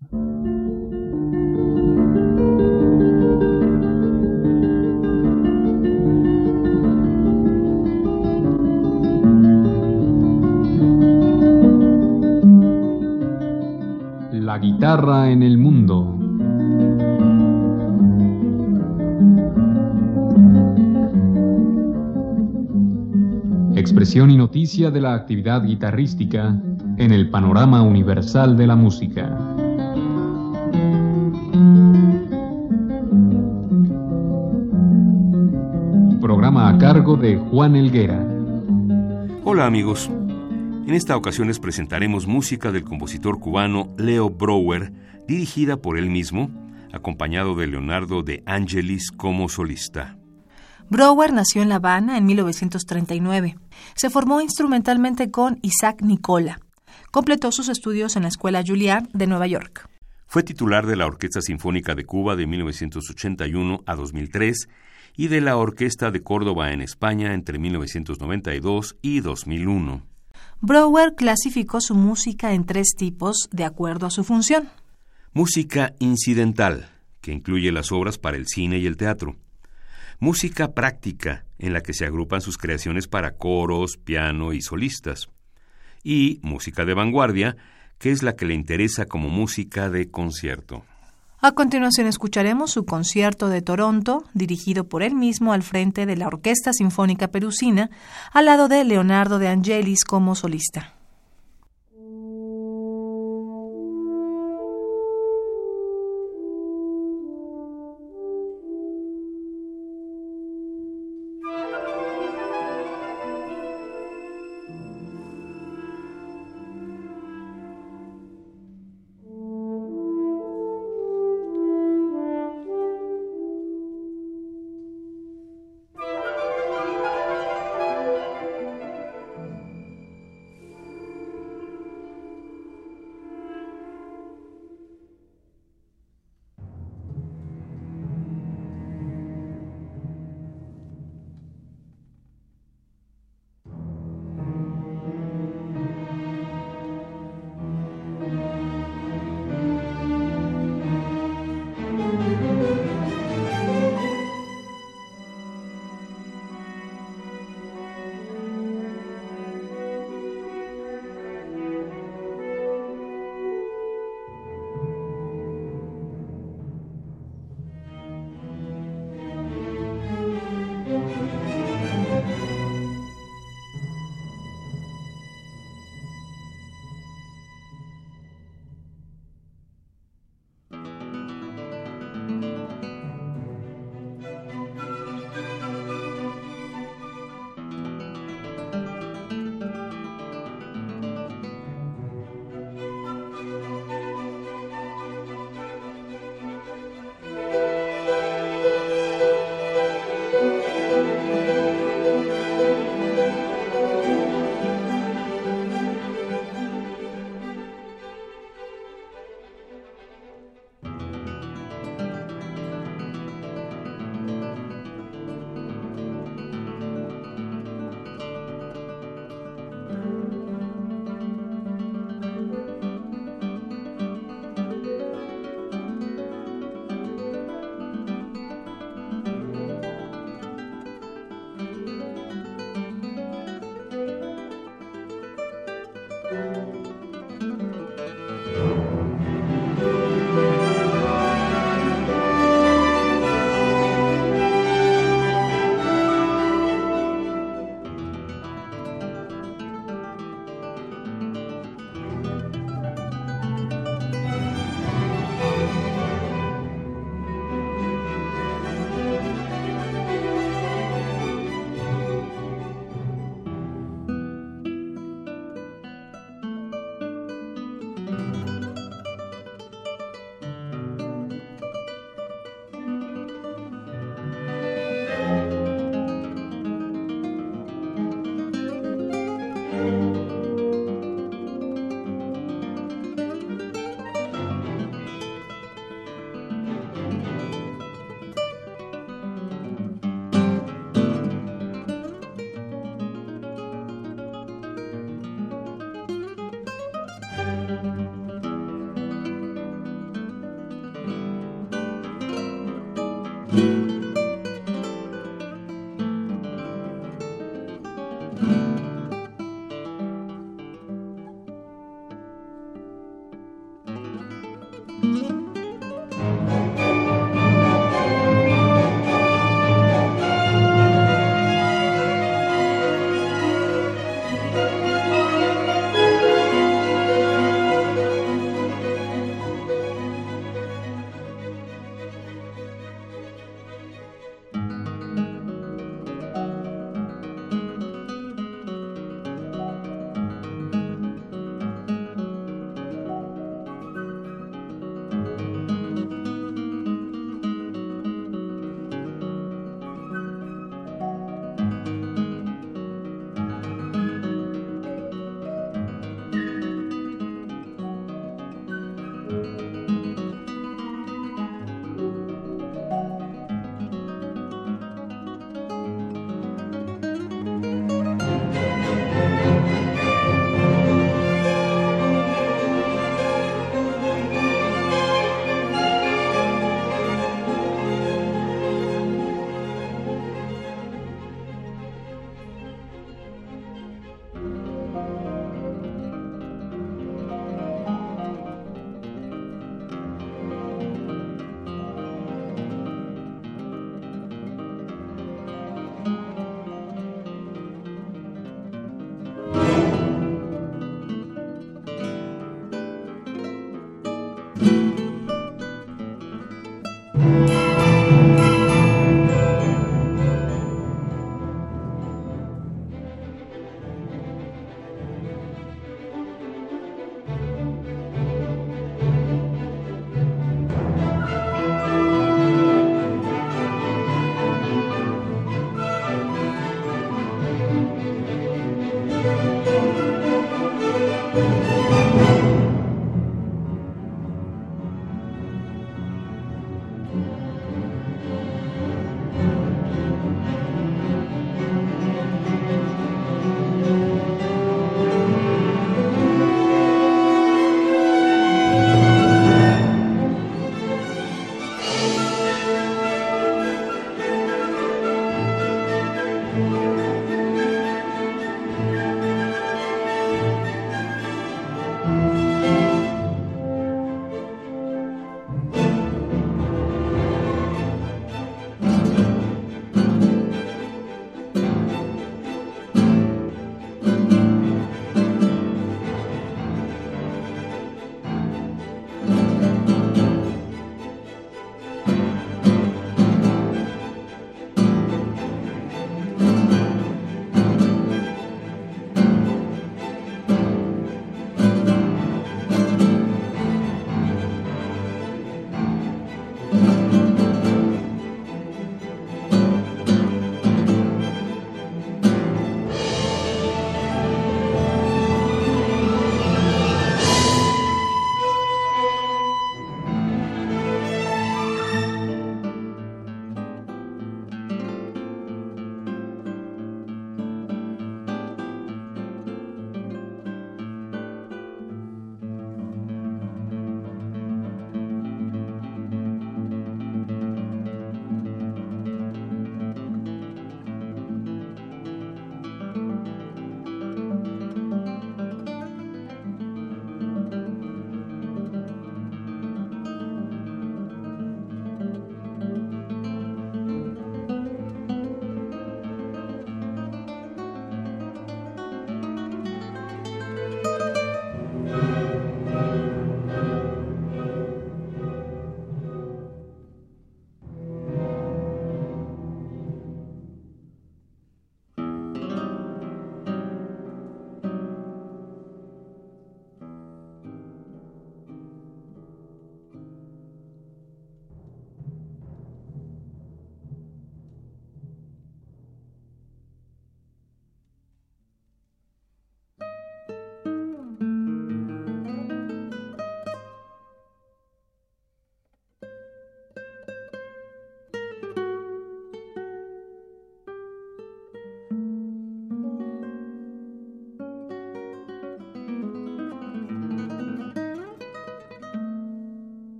La guitarra en el mundo. Expresión y noticia de la actividad guitarrística en el panorama universal de la música. Cargo de Juan Elguera. Hola amigos. En esta ocasión les presentaremos música del compositor cubano Leo Brower, dirigida por él mismo, acompañado de Leonardo de Angelis como solista. Brower nació en La Habana en 1939. Se formó instrumentalmente con Isaac Nicola. Completó sus estudios en la Escuela Juilliard de Nueva York. Fue titular de la Orquesta Sinfónica de Cuba de 1981 a 2003 y de la Orquesta de Córdoba en España entre 1992 y 2001. Brower clasificó su música en tres tipos de acuerdo a su función. Música incidental, que incluye las obras para el cine y el teatro. Música práctica, en la que se agrupan sus creaciones para coros, piano y solistas. Y música de vanguardia, que es la que le interesa como música de concierto. A continuación escucharemos su concierto de Toronto, dirigido por él mismo al frente de la Orquesta Sinfónica Perusina, al lado de Leonardo de Angelis como solista.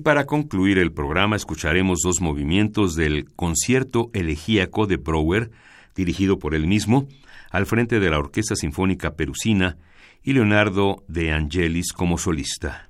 Para concluir el programa escucharemos dos movimientos del concierto elegíaco de Brouwer, dirigido por él mismo, al frente de la Orquesta Sinfónica Perusina y Leonardo de Angelis como solista.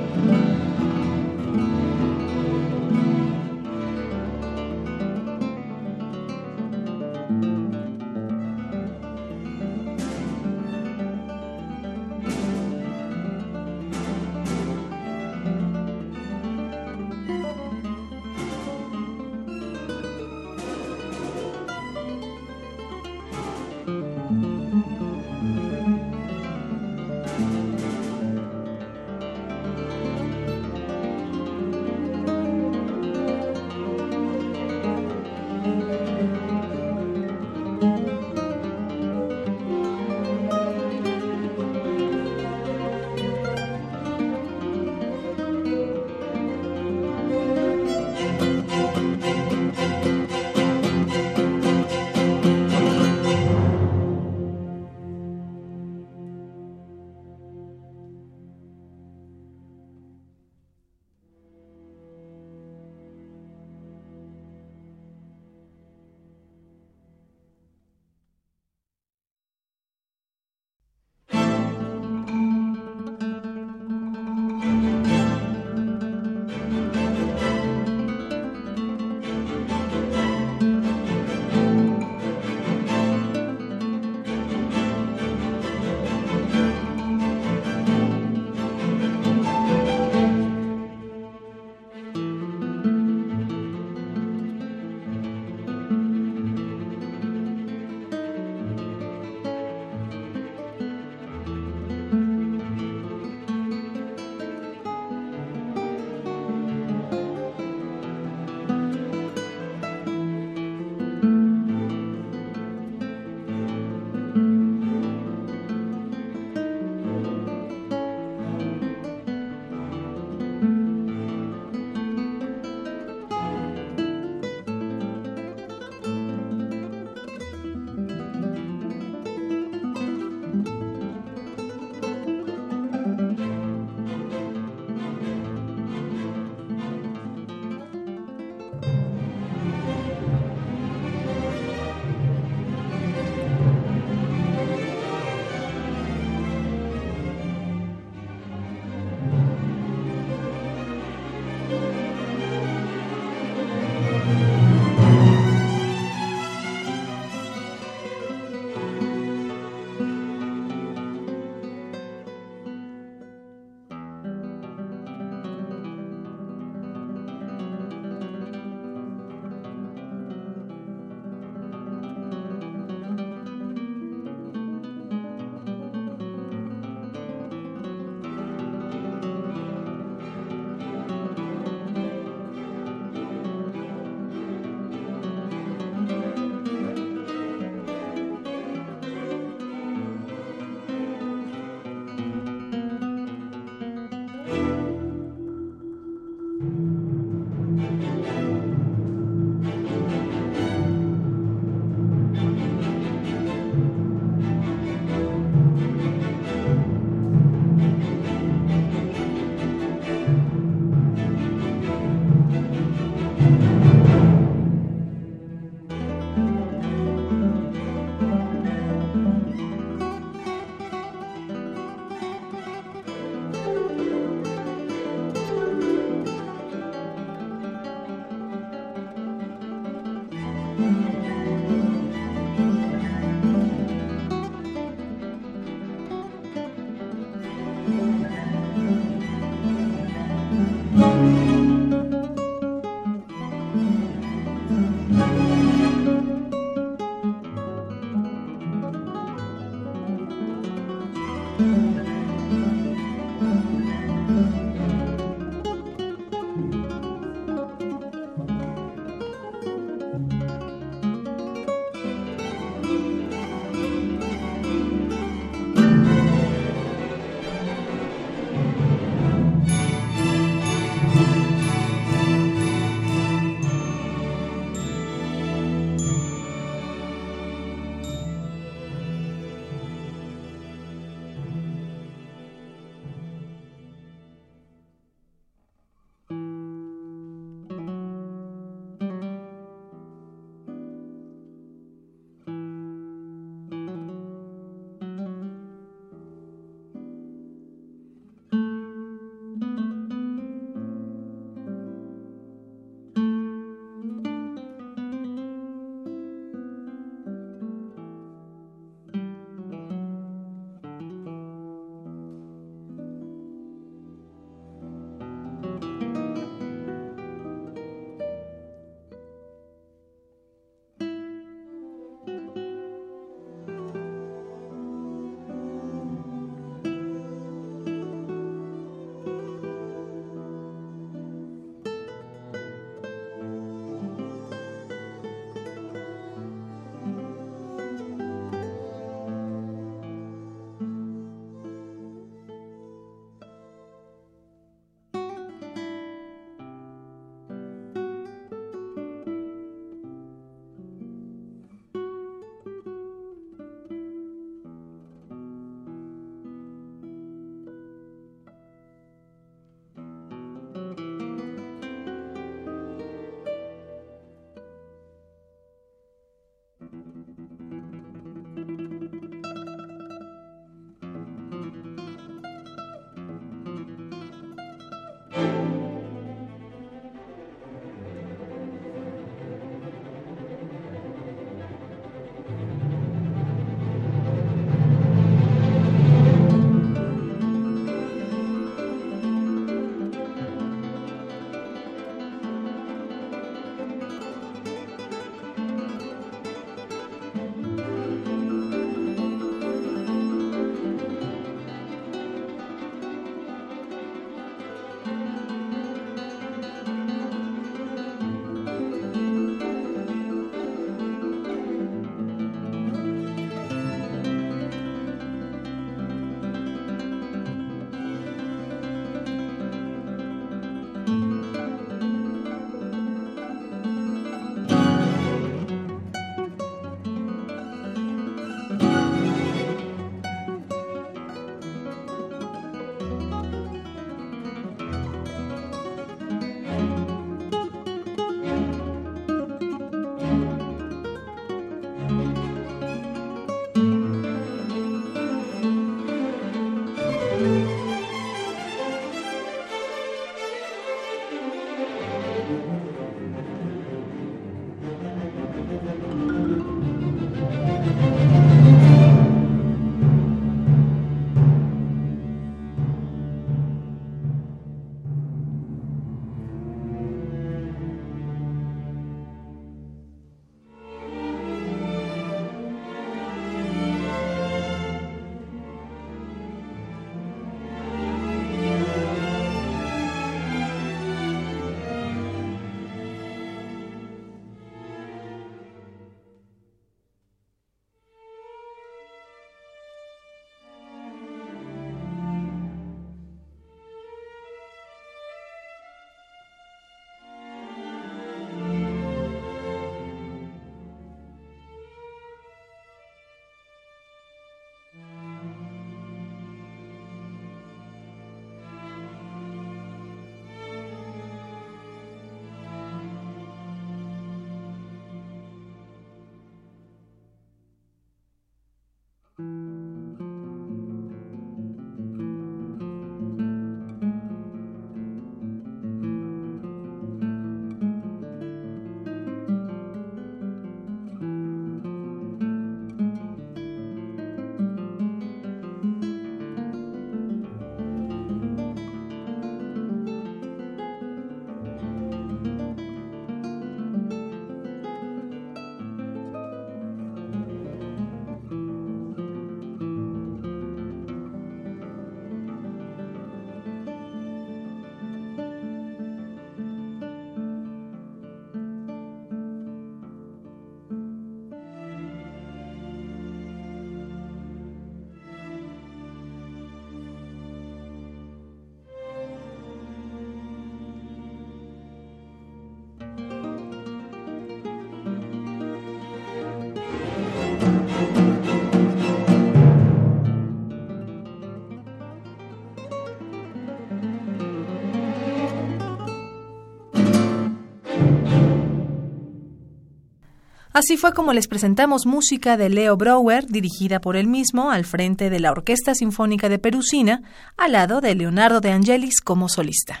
Así fue como les presentamos música de Leo Brouwer, dirigida por él mismo, al frente de la Orquesta Sinfónica de Perusina, al lado de Leonardo de Angelis como solista.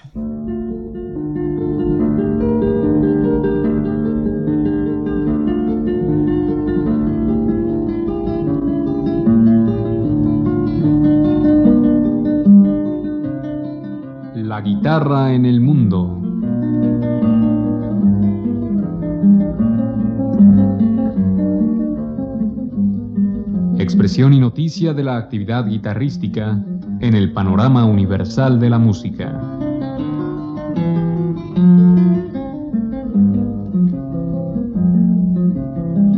La guitarra en el mundo. Expresión y noticia de la actividad guitarrística en el panorama universal de la música.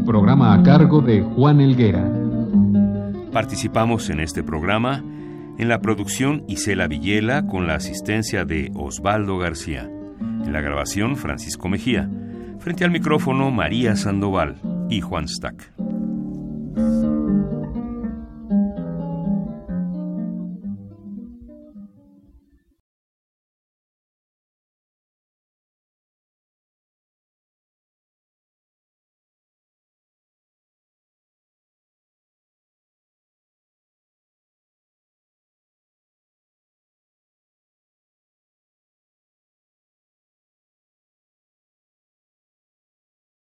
Programa a cargo de Juan Elguera. Participamos en este programa en la producción Isela Villela con la asistencia de Osvaldo García. En la grabación Francisco Mejía. Frente al micrófono María Sandoval y Juan Stack.